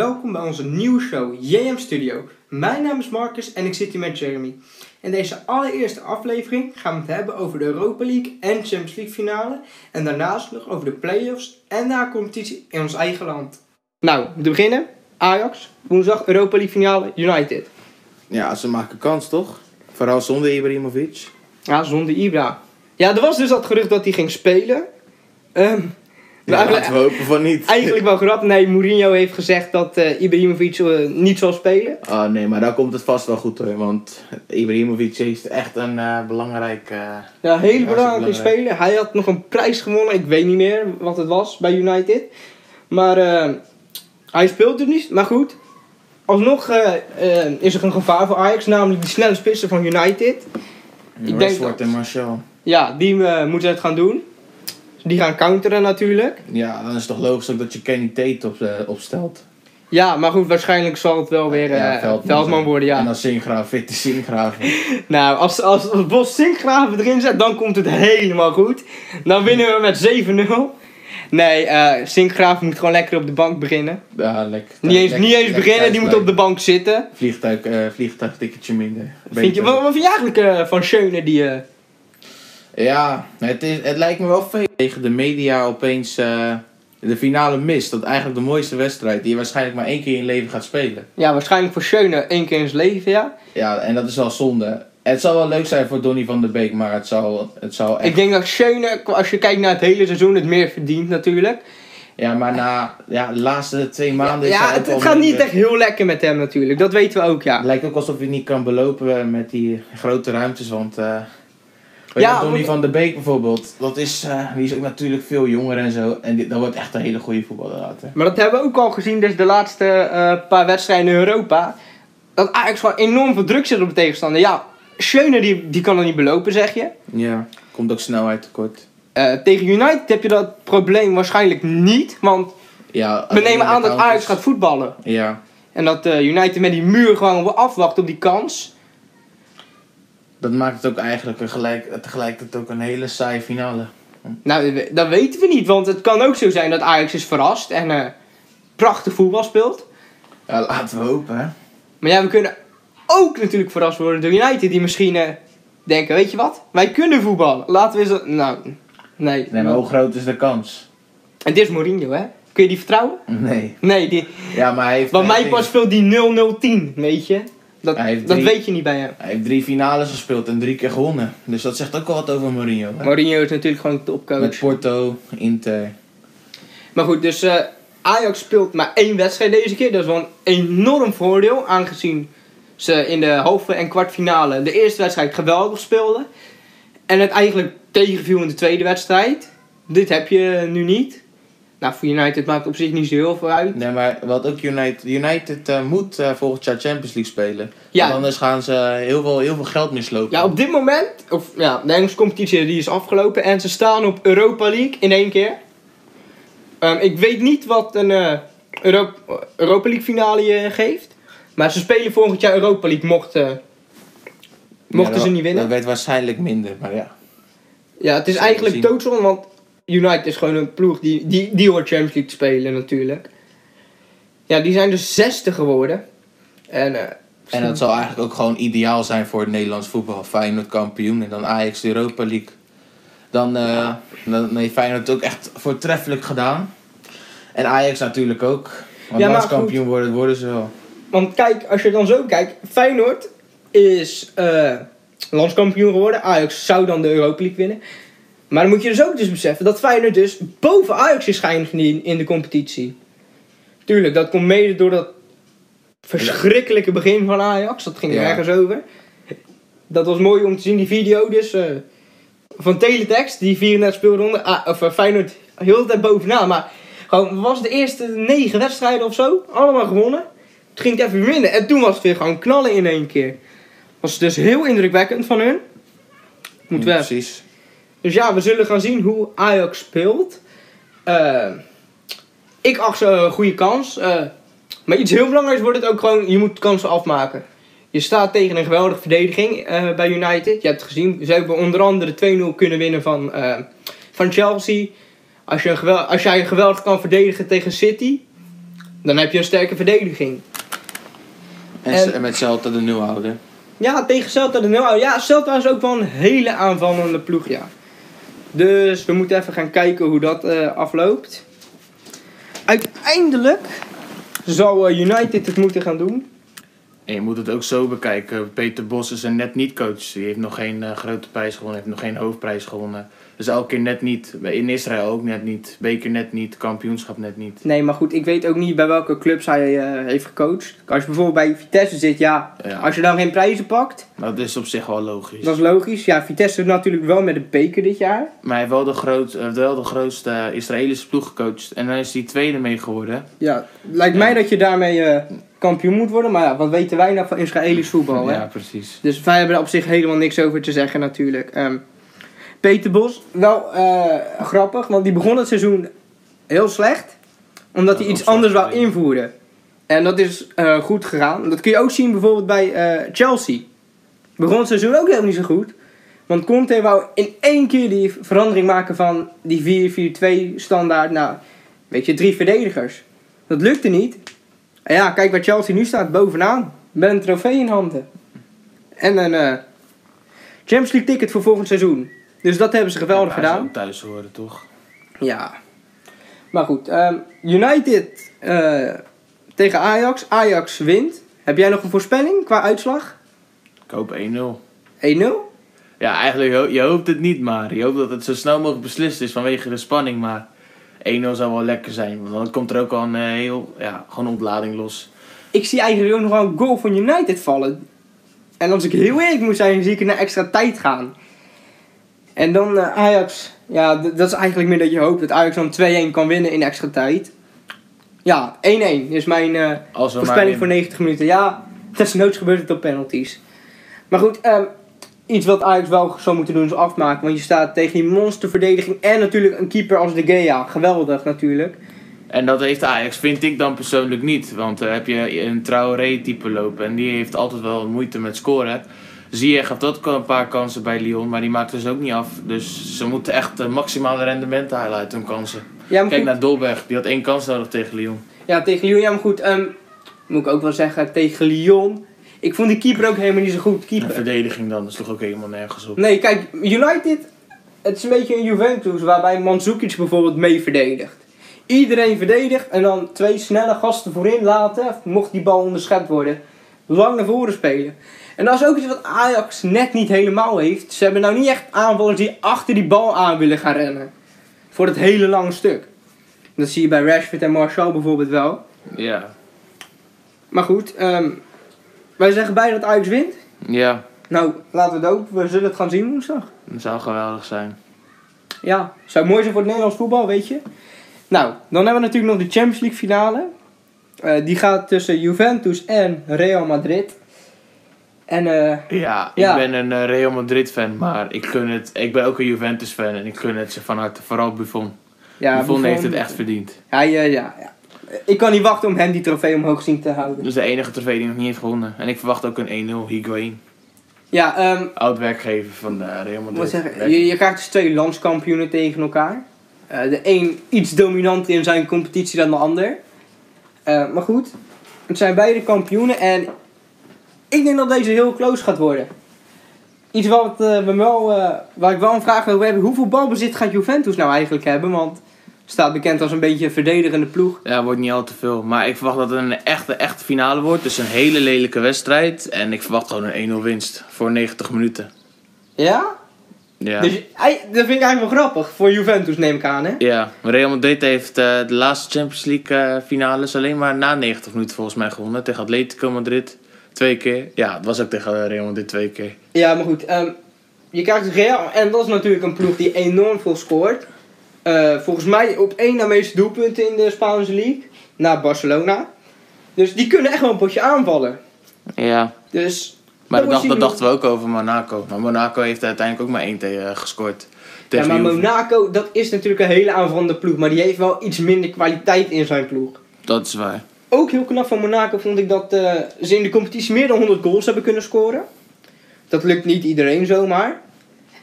welkom bij onze nieuwe show JM Studio. Mijn naam is Marcus en ik zit hier met Jeremy. In deze allereerste aflevering gaan we het hebben over de Europa League en Champions League finale. En daarnaast nog over de play-offs en de competitie in ons eigen land. Nou, om te beginnen, Ajax, woensdag Europa League finale United. Ja, ze maken kans toch? Vooral zonder Ibrahimovic. Ja, zonder Ibra. Ja, er was dus dat gerucht dat hij ging spelen. Ehm Eigenlijk- laten we hopen van niet. Eigenlijk wel grap. Nee, Mourinho heeft gezegd dat eh Ibrahimovic eh, niet zal spelen. Oh nee, maar dan komt het vast wel goed hoor. Want Ibrahimovic is echt een eh, belangrijk... eh, Ja, belangrijke hartstikke speler. Hij had nog een prijs gewonnen. Ik weet niet meer wat het was bij United. Maar eh, hij speelt dus niet. Maar goed. Alsnog eh, eh, is er een gevaar voor Ajax. Namelijk die snelle spitsen van United. Ik denk dat- en Martial. Ja, die eh, moeten het gaan doen. Die gaan counteren natuurlijk. Ja, dan is het toch logisch ook dat je Kenny Tate op, eh, opstelt. Ja, maar goed, waarschijnlijk zal het wel weer Ja, eh, Veldman, worden. Ja. En als Singraaf fit is Singraven. Nou, als, als, als Bos Sinkgraven erin zet, dan komt het helemaal goed. Dan winnen we met 7-0. Nee, eh Sinkgraven moet gewoon lekker op de bank beginnen. ja, lekker. Niet eens, niet eens beginnen, die moet op de bank zitten. Vliegtuig, eh vliegtuigticketje minder. Vind je, wat, wat vind je eigenlijk van Schöne die... eh, Ja, het, is, het lijkt me wel veel tegen de media opeens eh, de finale mist. Dat eigenlijk de mooiste wedstrijd die je waarschijnlijk maar één keer in je leven gaat spelen. ja, waarschijnlijk voor Schöne één keer in zijn leven, ja. Ja, en dat is wel zonde. Het zou wel leuk zijn voor Donny van der Beek, maar het zou, het zou echt... Ik denk dat Schöne, als je kijkt naar het hele seizoen, het meer verdient natuurlijk. Ja, maar na ja, de laatste twee maanden is Ja, hij het, gaat niet echt heel lekker met hem natuurlijk. Dat weten we ook, ja. Het lijkt ook alsof hij niet kan belopen met die grote ruimtes, want... eh weet Ja, Donny van der Beek bijvoorbeeld, dat is, eh, die is ook natuurlijk veel jonger en zo. En dit, dat wordt echt een hele goede voetballer later. Maar dat hebben we ook al gezien, dus de laatste eh, paar wedstrijden in Europa. Dat Ajax gewoon enorm veel druk zit op de tegenstander. Ja, Schöne die, die kan er niet belopen, zeg je. Ja, komt ook snelheid tekort. Eh, tegen United heb je dat probleem waarschijnlijk niet. Want Ja, we nemen aan dat Ajax gaat voetballen. Ja, En dat eh, United met die muur gewoon afwacht op die kans. Dat maakt het ook eigenlijk een gelijk, tegelijkertijd ook een hele saaie finale. Nou, dat weten we niet. Want het kan ook zo zijn dat Ajax is verrast en eh, prachtig voetbal speelt. Ja, laten we hopen, hè. Maar ja, we kunnen ook natuurlijk verrast worden door United. Die misschien eh, denken, weet je wat? Wij kunnen voetballen. Laten we eens... Nou, nee. Nee, maar hoe groot is de kans? En dit is Mourinho, hè? Kun je die vertrouwen? Nee. Nee, die, Ja, maar hij heeft... hij mij pas speelt die 0-0-10, weet je? Dat, dat weet je niet bij hem. Hij heeft drie finales gespeeld en drie keer gewonnen. Dus dat zegt ook wel wat over Mourinho. Hè? Mourinho is natuurlijk gewoon een topcoach. Met Porto, Inter. Maar goed, dus eh, Ajax speelt maar één wedstrijd deze keer. Dat is wel een enorm voordeel, aangezien ze in de halve en kwartfinale de eerste wedstrijd geweldig speelden. En het eigenlijk tegenviel in de tweede wedstrijd. Dit heb je nu niet. Nou, voor United maakt op zich niet zo heel veel uit. Nee, maar wat ook United... United eh, moet eh, volgend jaar Champions League spelen. Ja. Want anders gaan ze heel veel, heel veel geld mislopen. Ja, op dit moment, of ja, de Engelse competitie die is afgelopen en ze staan op Europa League in één keer. Ehm, ik weet niet wat een eh, Euro- Europa League finale je geeft, maar ze spelen volgend jaar Europa League mochten, mochten Ja, ze niet winnen. Dat werd waarschijnlijk minder, maar ja. Ja, het is eigenlijk doodzonde, want United is gewoon een ploeg die, die, die hoort Champions League te spelen natuurlijk. Ja, die zijn dus zesde geworden. En, eh, En dat zou eigenlijk ook gewoon ideaal zijn voor het Nederlands voetbal. Feyenoord kampioen en dan Ajax de Europa League. Dan, eh dan heeft Feyenoord ook echt voortreffelijk gedaan. En Ajax natuurlijk ook. Want Ja, als kampioen worden, worden ze wel. Want kijk, als je dan zo kijkt, Feyenoord is eh, landskampioen geworden. Ajax zou dan de Europa League winnen. Maar dan moet je dus ook dus beseffen dat Feyenoord dus boven Ajax is geëindigd in, in de competitie. Tuurlijk, dat komt mede door dat verschrikkelijke begin van Ajax. Dat ging er Ja. ergens over. Dat was mooi om te zien, die video dus. eh, van Teletext, die 34 speelronde. Ah, of eh, Feyenoord heel de tijd bovenaan. Maar gewoon, was de eerste negen wedstrijden of zo. Allemaal gewonnen. Toen ging het even minder. En toen was het weer gewoon knallen in één keer. Was dus heel indrukwekkend van hun. Moet Ja, weg. Precies. Dus ja, we zullen gaan zien hoe Ajax speelt. Eh, ik acht ze een goede kans. Eh, maar iets heel belangrijks wordt het ook gewoon, je moet kansen afmaken. Je staat tegen een geweldige verdediging eh, bij United. Je hebt het gezien, ze hebben onder andere 2-0 kunnen winnen van, eh, van Chelsea. Als, je als jij geweldig kan verdedigen tegen City, Dan heb je een sterke verdediging. En, met Celta de nulhouder. Ja, tegen Celta de nul. Ja, Celta is ook wel een hele aanvallende ploeg, ja. Dus we moeten even gaan kijken hoe dat eh, afloopt. Uiteindelijk zal eh, United het moeten gaan doen. En je moet het ook zo bekijken. Peter Bos is een net niet coach. Die heeft nog geen eh, grote prijs gewonnen, heeft nog geen hoofdprijs gewonnen. Dus elke keer net niet. In Israël ook net niet. Beker net niet. Kampioenschap net niet. Nee, maar goed, ik weet ook niet bij welke clubs hij eh, heeft gecoacht. Als je bijvoorbeeld bij Vitesse zit, ja, Ja. als je dan geen prijzen pakt, Dat is op zich wel logisch. dat is logisch. Ja, Vitesse natuurlijk wel met de beker dit jaar. Maar hij heeft wel de, groot, heeft wel de grootste eh, Israëlische ploeg gecoacht. En dan is hij tweede mee geworden. Ja, lijkt mij dat je daarmee eh, kampioen moet worden. Maar ja, wat weten wij nou van Israëlisch voetbal, hè? ja, precies. Dus wij hebben er op zich helemaal niks over te zeggen natuurlijk. Ehm, Peter Bos, wel eh, grappig, want die begon het seizoen heel slecht. Omdat hij iets anders wou invoeren. En dat is eh, goed gegaan. Dat kun je ook zien bijvoorbeeld bij eh, Chelsea. Begon het seizoen ook helemaal niet zo goed. Want Conte wou in één keer die verandering maken van die 4-4-2 standaard. Nou, weet je, drie verdedigers. Dat lukte niet. En ja, kijk waar Chelsea nu staat, bovenaan. Met een trofee in handen. En een eh, Champions League ticket voor volgend seizoen. Dus dat hebben ze geweldig Ja, gedaan. thuis horen, toch? Ja. Maar goed, ehm, United eh, tegen Ajax. Ajax wint. Heb jij nog een voorspelling qua uitslag? 1-0? Ik hoop 1-0. Ja, eigenlijk, je hoopt het niet, maar je hoopt dat het zo snel mogelijk beslist is vanwege de spanning. Maar 1-0 zou wel lekker zijn, want dan komt er ook al een eh, heel, ja, gewoon ontlading los. Ik zie eigenlijk ook nog wel een goal van United vallen. En als ik heel eerlijk moet zijn, zie ik naar extra tijd gaan. En dan eh, Ajax. Ja, dat is eigenlijk meer dat je hoopt dat Ajax dan 2-1 kan winnen in extra tijd. Ja, 1-1 is mijn eh, voorspelling voor winnen. 90 minuten. Ja, desnoods gebeurt het op penalties. Maar goed, ehm, iets wat Ajax wel zou moeten doen is afmaken. Want je staat tegen die monsterverdediging en natuurlijk een keeper als De Gea. Geweldig natuurlijk. En dat heeft Ajax, vind ik dan persoonlijk niet. Want dan heb je een Traoré-type lopen en die heeft altijd wel moeite met scoren. Ziyech gaf dat een paar kansen bij Lyon, maar die maakte ze ook niet af. Dus ze moeten echt maximale rendement halen uit hun kansen. Ja, Kijk goed, naar Dolberg, die had één kans nodig tegen Lyon. Ja, tegen Lyon. Ja, maar goed. ehm, moet ik ook wel zeggen, tegen Lyon. Ik vond die keeper ook helemaal niet zo goed De keeper. verdediging dan, dat is toch ook helemaal nergens op. Nee, kijk, United. Het is een beetje een Juventus waarbij Mandzukic bijvoorbeeld mee verdedigt. Iedereen verdedigt en dan twee snelle gasten voorin laten. Mocht die bal onderschept worden. Lang naar voren spelen. En dat is ook iets wat Ajax net niet helemaal heeft. Ze hebben nou niet echt aanvallers die achter die bal aan willen gaan rennen. Voor het hele lange stuk. Dat zie je bij Rashford en Martial bijvoorbeeld wel. Ja. Maar goed, ehm, wij zeggen beide dat Ajax wint. Ja, Nou, laten we het ook. We zullen het gaan zien woensdag. dat zou geweldig zijn. Ja, zou mooi zijn voor het Nederlands voetbal, weet je. Nou, dan hebben we natuurlijk nog de Champions League finale. Eh, die gaat tussen Juventus en Real Madrid. En eh, Ja, Ja. ik ben een eh, Real Madrid fan, maar ik gun het. Ik ben ook een Juventus fan en ik gun het ze van harte. Vooral Buffon. ja, Buffon heeft het echt verdiend. Ja, ja, ja, ja. Ik kan niet wachten om hem die trofee omhoog zien te houden. Dat is de enige trofee die nog niet heeft gewonnen. En ik verwacht ook een 1-0 Higuain. Ja, ehm, Oud werkgever van de Real Madrid. zeggen, je, je krijgt dus twee landskampioenen tegen elkaar. Eh, de een iets dominanter in zijn competitie dan de ander. Eh, maar goed, het zijn beide kampioenen en ik denk dat deze heel close gaat worden. Iets wat we wel, eh, waar ik wel een vraag over heb. Hoeveel balbezit gaat Juventus nou eigenlijk hebben? Want het staat bekend als een beetje een verdedigende ploeg. Ja, wordt niet al te veel. Maar ik verwacht dat het een echte, echte finale wordt. Dus een hele lelijke wedstrijd. En ik verwacht gewoon een 1-0 winst. Voor 90 minuten. Ja? Ja. Dus dat vind ik eigenlijk wel grappig. Voor Juventus neem ik aan, hè? Ja, Real Madrid heeft eh, de laatste Champions League finales alleen maar na 90 minuten volgens mij gewonnen. Tegen Atletico Madrid twee keer. Ja, het was ook tegen Real Madrid twee keer. Ja, maar goed. ehm, je krijgt Real. En dat is natuurlijk een ploeg die enorm veel scoort. Eh, volgens mij op één na meeste doelpunten in de Spaanse League. Na Barcelona. Dus die kunnen echt wel een potje aanvallen. Ja. Dus... Maar dat dacht, dachten we ook over Monaco. Maar Monaco heeft uiteindelijk ook maar één tegen gescoord. Ja, maar. Monaco, dat is natuurlijk een hele aanvallende ploeg. Maar die heeft wel iets minder kwaliteit in zijn ploeg. Dat is waar. Ook heel knap van Monaco vond ik dat eh, ze in de competitie meer dan 100 goals hebben kunnen scoren. Dat lukt niet iedereen zomaar.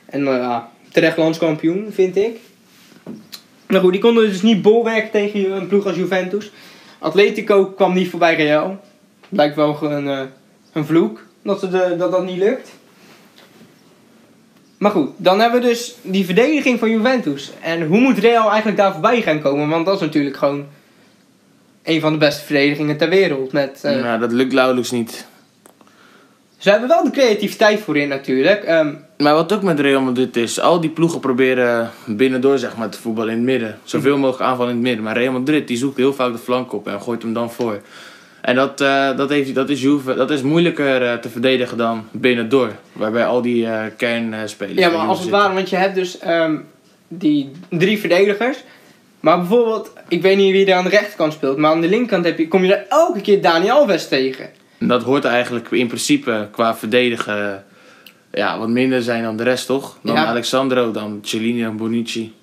En ja, terecht landskampioen, vind ik. Nou goed, die konden dus niet bolwerken tegen een ploeg als Juventus. Atletico kwam niet voorbij Real. Blijkt wel een, eh, een vloek dat, dat dat niet lukt. Maar goed, dan hebben we dus die verdediging van Juventus. En hoe moet Real eigenlijk daar voorbij gaan komen? Want dat is natuurlijk gewoon een van de beste verdedigingen ter wereld. Met, eh, Nou, dat lukt nauwelijks niet. Ze hebben wel de creativiteit voorin natuurlijk. Ehm, Maar wat ook met Real Madrid is, al die ploegen proberen binnendoor zeg maar, te voetballen in het midden. Zoveel mogelijk aanvallen in het midden. Maar Real Madrid die zoekt heel vaak de flank op en gooit hem dan voor. En dat, eh, dat, heeft, dat, is, Juve, dat is moeilijker eh, te verdedigen dan binnendoor. Waarbij al die eh kernspelers... ja, maar als het ware, want je hebt dus ehm, die drie verdedigers. Maar bijvoorbeeld, ik weet niet wie er aan de rechterkant speelt. Maar aan de linkerkant heb je, kom je daar elke keer Dani Alves tegen. En Dat hoort eigenlijk in principe qua verdedigen ja, wat minder zijn dan de rest, toch? Dan Ja. Alexandro, dan Cellini en Bonici.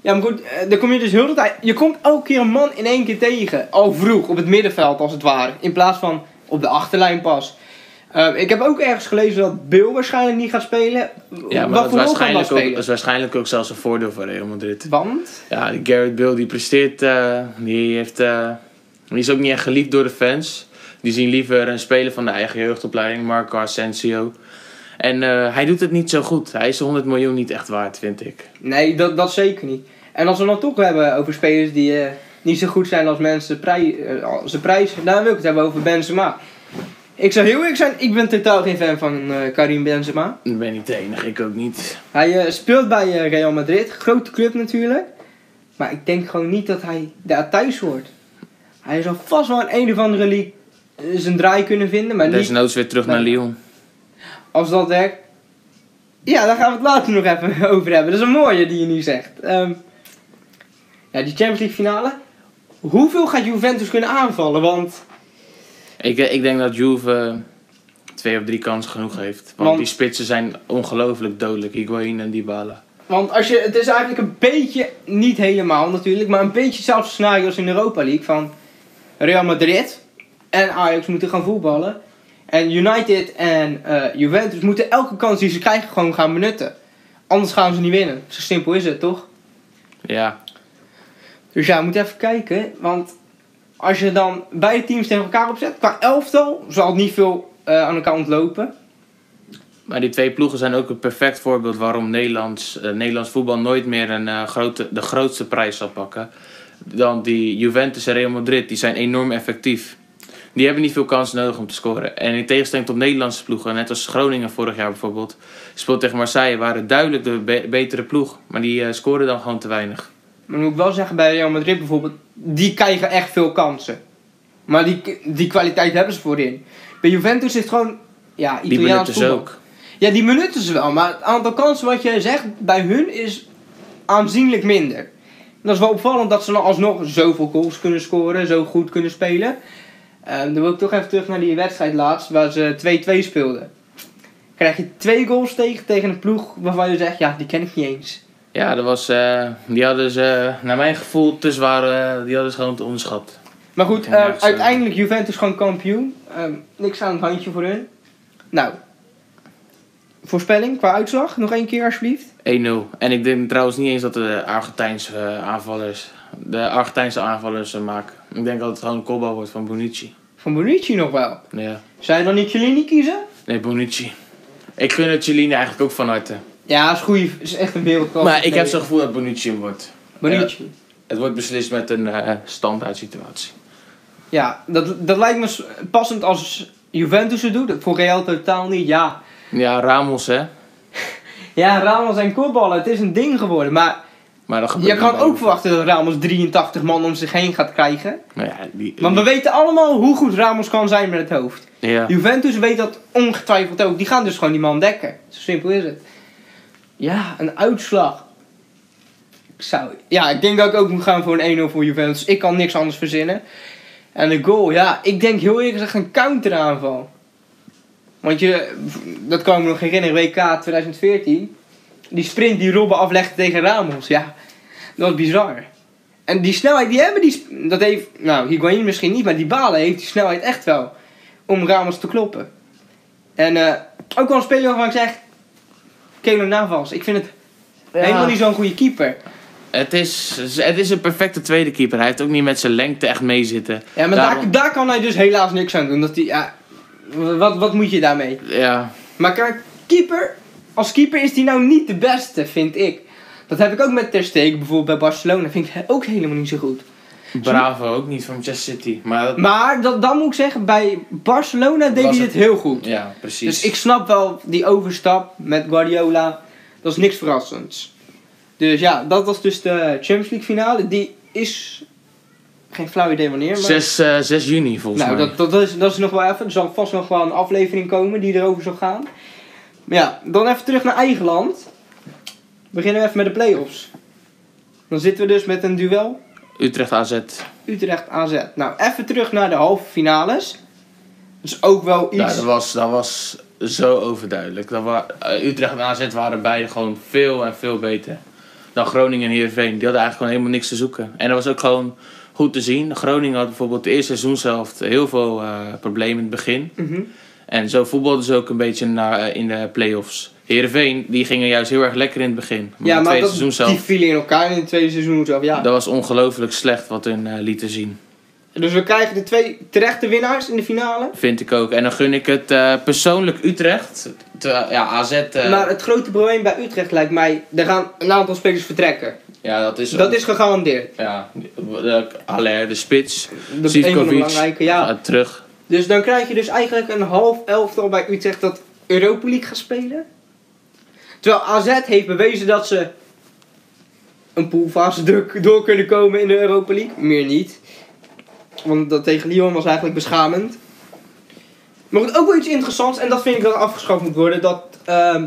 Ja, maar goed, eh, dan kom je dus heel de tijd... Je komt elke keer een man in één keer tegen. Al vroeg, op het middenveld als het ware. In plaats van op de achterlijn pas. Ehm, ik heb ook ergens gelezen dat Bill waarschijnlijk niet gaat spelen. Ja, maar Wat dat is, waarschijnlijk ook, spelen? dat is waarschijnlijk ook zelfs een voordeel voor Real Madrid. Want? Ja, Garrett Bill die presteert, eh, die, heeft, eh, die is ook niet echt geliefd door de fans. Die zien liever een speler van de eigen jeugdopleiding, Marco Asensio. En eh, hij doet het niet zo goed. Hij is de 100 miljoen niet echt waard, vind ik. Nee, dat, dat zeker niet. En als we dan toch hebben over spelers die niet zo goed zijn als mensen prij, als de prijs, dan wil ik het hebben over Benzema. Ik zou heel eerlijk zijn, ik ben totaal geen fan van eh, Karim Benzema. Ik ben niet de enige, ik ook niet. Hij eh, speelt bij eh, Real Madrid, grote club natuurlijk. Maar ik denk gewoon niet dat hij daar thuis hoort. Hij zal vast wel in een of andere league zijn draai kunnen vinden, maar niet Desnoods weer terug naar. Lyon. als dat werkt. Ja, daar gaan we het later nog even over hebben. Dat is een mooie die je nu zegt. Ehm, ja, die Champions League finale. Hoeveel gaat Juventus kunnen aanvallen? Want Ik, eh, ik denk dat Juve twee of drie kansen genoeg heeft. Want, Want- die spitsen zijn ongelooflijk dodelijk. Higuain en Dybala. Want als je, het is eigenlijk een beetje, niet helemaal natuurlijk, maar een beetje hetzelfde scenario als in de Europa League. Van Real Madrid en Ajax moeten gaan voetballen. En United en eh, Juventus moeten elke kans die ze krijgen gewoon gaan benutten. Anders gaan ze niet winnen. Zo simpel is het, toch? Ja, Dus ja, we moeten even kijken. Want als je dan beide teams tegen elkaar opzet, qua elftal zal het niet veel eh, aan elkaar ontlopen. Maar die twee ploegen zijn ook een perfect voorbeeld waarom Nederlands, eh, Nederlands voetbal nooit meer een, eh, grote, de grootste prijs zal pakken. Dan die Juventus en Real Madrid, die zijn enorm effectief. Die hebben niet veel kansen nodig om te scoren. En in tegenstelling tot Nederlandse ploegen, net als Groningen vorig jaar bijvoorbeeld, speelt tegen Marseille, waren duidelijk de be- betere ploeg. Maar die scoren dan gewoon te weinig. Maar moet ik wel zeggen, bij Real Madrid bijvoorbeeld, die krijgen echt veel kansen. Maar die, die kwaliteit hebben ze voorin. Bij Juventus is het gewoon, ja, Die Italiaans ze voetbal. ook. Ja, die benutten ze wel. Maar het aantal kansen wat je zegt bij hun is aanzienlijk minder. En dat is wel opvallend dat ze dan alsnog zoveel goals kunnen scoren, zo goed kunnen spelen. Ehm, dan wil ik toch even terug naar die wedstrijd laatst, waar ze 2-2 speelden. Krijg je twee goals tegen, tegen een ploeg waarvan je zegt, ja, die ken ik niet eens. Ja, dat was, eh, die hadden ze, naar mijn gevoel, te zwaar, eh, die hadden ze gewoon te onderschat. Maar goed, zo. uiteindelijk Juventus gewoon kampioen. Ehm, niks aan het handje voor hun. Nou, voorspelling qua uitslag, nog één keer alsjeblieft. 1-0. En ik denk trouwens niet eens dat de Argentijnse aanvallers, de Argentijnse aanvallers maken. Ik denk dat het gewoon een kopbal wordt van Bonucci. Van Bonucci nog wel. Ja. Zou je dan niet Cellini kiezen? Nee, Bonucci. Ik gun het Cellini eigenlijk ook van harte. Ja, is, goeie, is echt een wereldklasse. Maar ik heb zo'n gevoel dat Bonucci hem wordt. Bonucci. Het wordt beslist met een eh standaard situatie. Ja, dat, dat lijkt me passend als Juventus het doet. Voor Real totaal niet, ja. Ja, Ramos hè. Ja, Ramos en kopballen, het is een ding geworden. Maar Maar dat je kan ook verwachten dat Ramos 83 man om zich heen gaat krijgen. Nou ja, die, Want we weten allemaal hoe goed Ramos kan zijn met het hoofd. ja. Juventus weet dat ongetwijfeld ook. Die gaan dus gewoon die man dekken. Zo simpel is het. Ja, een uitslag. Ik zou, ja, ik denk dat ik ook moet gaan voor een 1-0 voor Juventus. Ik kan niks anders verzinnen. En de goal, ja, ik denk heel eerlijk gezegd een counteraanval. Want je, dat kan ik me nog herinneren, WK 2014. Die sprint die Robben aflegde tegen Ramos, ja, dat was bizar. En die snelheid, die hebben die, dat heeft, nou, Higuain misschien niet, maar die balen heeft die snelheid echt wel om Ramos te kloppen. En eh, ook een speler waarvan ik zeg, Kelo Navas, ik vind het helemaal niet zo'n goede keeper. Het is, het is een perfecte tweede keeper. Hij heeft ook niet met zijn lengte echt meezitten. Ja, maar Daarom- daar, daar kan hij dus helaas niks aan doen. Dat die, ja, wat, wat moet je daarmee? Ja, Maar kijk, keeper, als keeper is die nou niet de beste, vind ik. Dat heb ik ook met Ter Stegen, bijvoorbeeld bij Barcelona. Vind ik ook helemaal niet zo goed. Bravo ook niet van Manchester City. Maar dat, Maar dat, dan moet ik zeggen, bij Barcelona deed hij het- heel goed. ja, precies. Dus ik snap wel die overstap met Guardiola. Dat is niks verrassends. Dus ja, dat was dus de Champions League finale. Die is geen flauw idee wanneer. Maar... 6, eh 6 juni volgens nou, mij. dat, dat, is, dat is nog wel even. Er zal vast nog wel een aflevering komen die erover zal gaan. Maar ja, dan even terug naar eigen land. Beginnen we even met de play-offs. Dan zitten we dus met een duel Utrecht AZ. Utrecht AZ. Nou, even terug naar de halve finales. Dat is ook wel iets. Ja, dat, was, dat was zo overduidelijk. Dat wa- eh, Utrecht en AZ waren beide gewoon veel en veel beter dan Groningen en Heerenveen. Die hadden eigenlijk gewoon helemaal niks te zoeken. En dat was ook gewoon goed te zien. Groningen had bijvoorbeeld de eerste seizoenshelft heel veel eh, problemen in het begin. Mhm. En zo voetbalden ze ook een beetje naar, eh, in de play-offs. Heerenveen, die gingen juist heel erg lekker in het begin. Maar Ja, maar dat, die vielen in elkaar in het tweede seizoen zelf. Ja. dat was ongelooflijk slecht wat hun eh, lieten zien. Dus we krijgen de twee terechte winnaars in de finale. Vind ik ook. En dan gun ik het eh, persoonlijk Utrecht. Ja, AZ... eh, Maar het grote probleem bij Utrecht lijkt mij, er gaan een aantal spelers vertrekken. ja, dat is... Dat is gegarandeerd. Ja, de, Aller, de spits. De Sivkovic ja. gaat terug. Dus dan krijg je dus eigenlijk een half elftal bij Utrecht dat Europa League gaat spelen. Terwijl AZ heeft bewezen dat ze een poolfase door, door kunnen komen in de Europa League. Meer niet. Want dat tegen Lyon was eigenlijk beschamend. Maar goed, ook wel iets interessants. En dat vind ik dat afgeschaft moet worden. Dat ehm,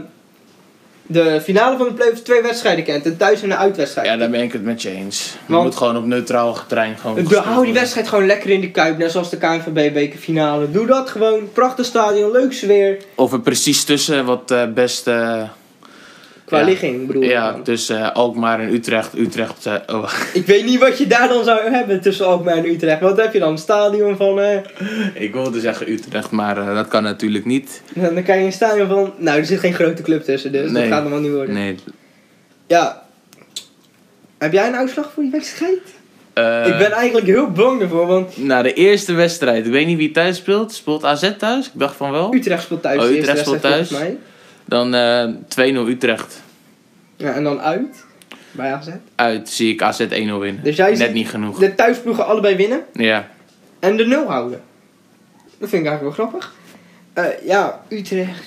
de finale van de play-offs twee wedstrijden kent. Een thuis- en een uitwedstrijd. Ja, daar ben ik het met je eens. Je Want- moet gewoon op neutraal terrein gewoon... Hou die wedstrijd gewoon lekker in de kuip. Net zoals de KNVB bekerfinale. Doe dat gewoon. Prachtig stadion, leuk sfeer. Of er precies tussen wat eh best... eh, Qua Ja. ligging bedoel ik ja, dan. tussen eh, Alkmaar en Utrecht. Utrecht... eh, oh, Ik weet niet wat je daar dan zou hebben tussen Alkmaar en Utrecht. Wat heb je dan? Een stadion van... eh, ik wilde zeggen Utrecht, maar eh, dat kan natuurlijk niet. dan kan je een stadion van... Nou, er zit geen grote club tussen, dus Nee. dat gaat hem wel niet worden. Nee. Ja. Heb jij een uitslag voor die wedstrijd? Ik ben eigenlijk heel bang ervoor, want Nou, de eerste wedstrijd. Ik weet niet wie thuis speelt. Speelt AZ thuis? Ik dacht van wel. Utrecht speelt thuis. Oh, Utrecht speelt thuis. mij. Dan eh 2-0 Utrecht. Ja, en dan uit. Bij AZ. Uit zie ik AZ 1-0 winnen. Dus jij Net niet genoeg. de thuisploegen allebei winnen. Ja. En de nul houden. Dat vind ik eigenlijk wel grappig. Eh, ja, Utrecht.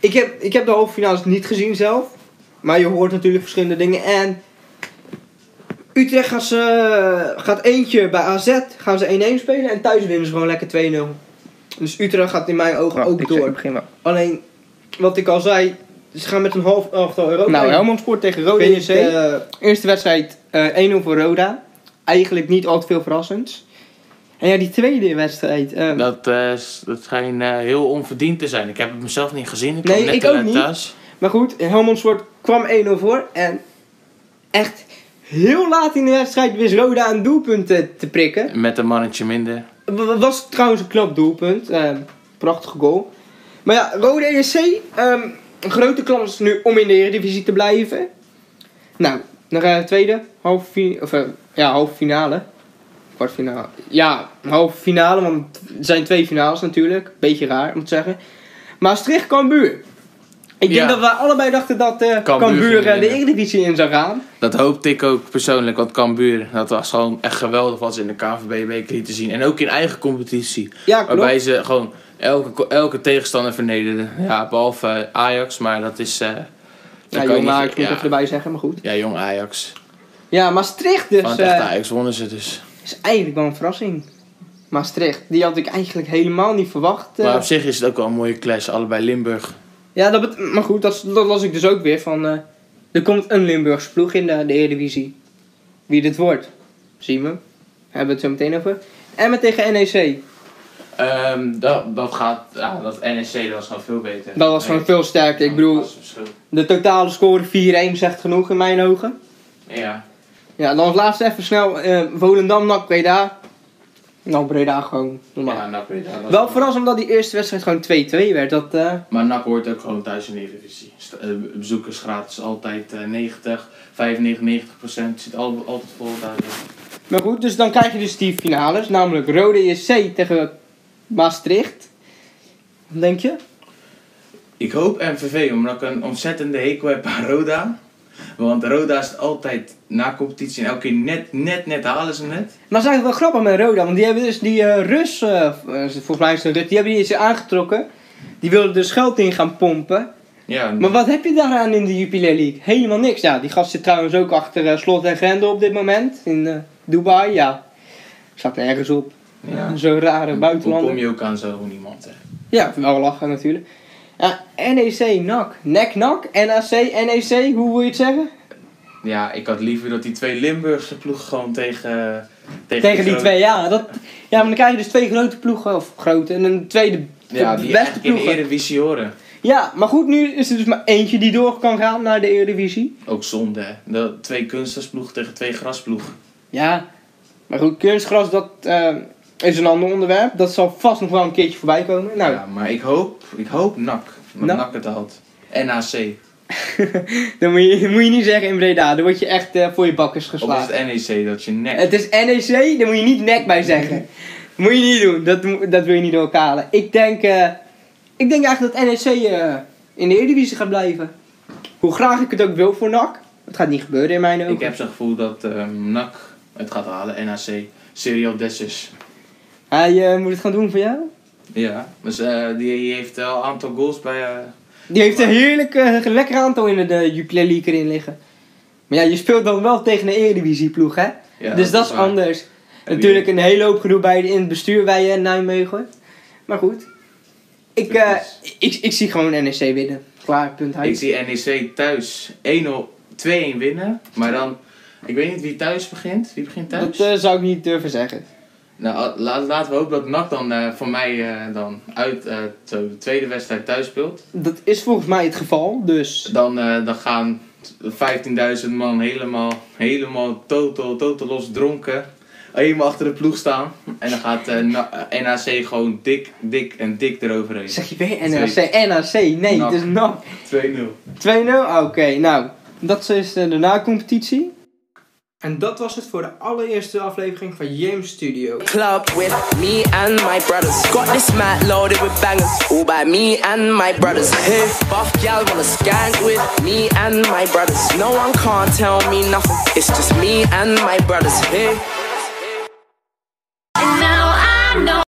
Ik heb, ik heb de halve finales niet gezien zelf. Maar je hoort natuurlijk verschillende dingen. En Utrecht gaat, ze, gaat eentje bij AZ gaan ze 1-1 spelen. En thuis winnen ze gewoon lekker 2-0. Dus Utrecht gaat in mijn ogen ook door. Alleen, wat ik al zei. Ze gaan met een half elftal Europa. Nou, Helmond Sport tegen JC. de eerste wedstrijd eh 1-0 voor Roda. Eigenlijk niet al te veel verrassends. En ja, die tweede wedstrijd. eh, Dat, eh, dat schijnt eh, heel onverdiend te zijn. Ik heb het mezelf niet gezien. Ik Nee, kwam net ik ook niet. thuis. Maar goed, Helmond Sport kwam 1-0 voor. En echt heel laat in de wedstrijd wist Roda een doelpunt te, te prikken. Met een mannetje minder. Was trouwens een knap doelpunt. eh, prachtige goal. Maar ja, Rode ESC. ehm, een grote kans nu om in de Eredivisie te blijven. Nou, we de tweede. Halve, of, eh, ja, halve finale. Kwartfinale. Ja, halve finale, want er zijn twee finales natuurlijk. Beetje raar om te zeggen. Maastricht Cambuur. Ik Ja. denk dat we allebei dachten dat eh Cambuur de. Eredivisie in zou gaan. Dat hoopte ik ook persoonlijk. Want Cambuur, dat was gewoon echt geweldig wat ze in de KNVB-week lieten zien. En ook in eigen competitie. Ja, klopt. Waarbij ze gewoon elke, elke tegenstander vernederden. Ja, behalve eh, Ajax, maar dat is... eh, Ja, jong niet- Ajax moet ja. ik erbij zeggen, maar goed. Ja, jong Ajax. Ja, Maastricht dus Van het eh, echte Ajax wonnen ze dus. is eigenlijk wel een verrassing. Maastricht, die had ik eigenlijk helemaal niet verwacht. eh. Maar op zich is het ook wel een mooie clash. Allebei Limburg. Ja, dat maar goed, dat, dat las ik dus ook weer van... er komt een Limburgse ploeg in de, de Eredivisie. Wie dit wordt, zien we. Hebben we het zo meteen over. En met tegen NEC. Ehm, dat, dat gaat... Ja, dat NEC was gewoon veel beter. Dat was gewoon veel sterker. Ik bedoel, de totale score 4-1 zegt genoeg in mijn ogen. Ja. Ja, dan als laatste even snel. eh Volendam, NAC, Breda. Nou, Breda gewoon normaal. Ja, NAC Breda. Wel verrassend omdat die eerste wedstrijd gewoon 2-2 werd. Dat, eh, Maar NAC hoort ook gewoon thuis in de Eredivisie. Eh, Bezoekers gratis altijd eh, 90, 95, 90 procent. Zit al, altijd vol daar. Maar goed, dus dan krijg je dus die finales. Namelijk Rode JC tegen Maastricht. Wat denk je? Ik hoop MVV, omdat ik een ontzettende hekel heb aan Roda. Want Roda is altijd na competitie en elke keer net, net, net halen ze net. Maar het is eigenlijk wel grappig met Roda. Want die hebben dus die eh, Rus, eh, volgens mij is het Rus, die hebben die eens aangetrokken. Die wilden dus geld in gaan pompen. Ja, Maar wat heb je daaraan in de Jupiler League? Helemaal niks. Ja, die gast zit trouwens ook achter eh, slot en grendel op dit moment. In Dubai, ja. Staat nergens op. ja. Zo'n rare Hoe buitenlander. kom je ook aan zo iemand? Hè? Ja, wel lachen natuurlijk. Ja, NEC, NAC. NEC, NAC, NAC, NEC, hoe wil je het zeggen? Ja, ik had liever dat die twee Limburgse ploegen gewoon tegen... Tegen die twee, ja. Dat, ja, maar dan krijg je dus twee grote ploegen, of grote, en een tweede Ja, de die beste in de. Eredivisie horen. Ja, maar goed, nu is er dus maar eentje die door kan gaan naar de Eredivisie. Ook zonde, hè. De twee kunstensploegen tegen twee grasploegen. Ja, maar goed, kunstgras, dat eh, is een ander onderwerp. Dat zal vast nog wel een keertje voorbij komen. Nou, Ja, maar ik hoop, ik hoop NAC. Dat NAC. NAC het haalt. NAC. dan moet je, moet je niet zeggen in Breda. Dan word je echt eh, voor je bakkers Of geslagen. is het NEC dat je nek... Het is NEC, daar moet je niet nek bij zeggen. moet je niet doen, dat, dat wil je niet door elkaar halen. Ik denk, eh, ik denk eigenlijk dat NEC eh, in de Eredivisie gaat blijven. Hoe graag ik het ook wil voor NAC. Het gaat niet gebeuren in mijn ogen. Ik heb zo'n gevoel dat ehm NAC het gaat halen. NAC. Serial Dessus. Hij eh, moet het gaan doen voor jou. Ja. Dus die heeft al een aantal goals bij... eh, Die heeft een heerlijk, eh, lekker aantal in de uh, Jupiler League erin liggen. Maar ja, je speelt dan wel tegen een Eredivisie ploeg, hè? ja, dus dat is waar. anders. En Natuurlijk een hele hoop gedoe bij in het bestuur bij Nijmegen. Maar goed. Ik, Precies. ik, ik zie gewoon NEC winnen. Klaar, punt Ik uit. zie NEC thuis 1-0, 2-1 winnen. Maar dan... Ik weet niet wie thuis begint. Wie begint thuis? Dat zou ik niet durven zeggen. Nou, la- laten we hopen dat NAC dan eh, voor mij eh, dan uit eh, zo de tweede wedstrijd thuis speelt. Dat is volgens mij het geval, dus... Dan, eh, dan gaan 15.000 man helemaal, helemaal totaal, totaal los dronken. Helemaal achter de ploeg staan. En dan gaat eh, Na- eh, NAC gewoon dik, dik en dik eroverheen. Zeg je weer NAC? NAC? Nee, NAC. het is NAC. 2-0. 2-0? Oké, nou. Dat is eh, de na-competitie. En dat was het voor de allereerste aflevering van James Studio. club with me and my brothers. Got this mat loaded with bangers, all by me and my brothers. Hey, buff gal wanna skank with me and my brothers. No one can't tell me nothing, it's just me and my brothers. Hey,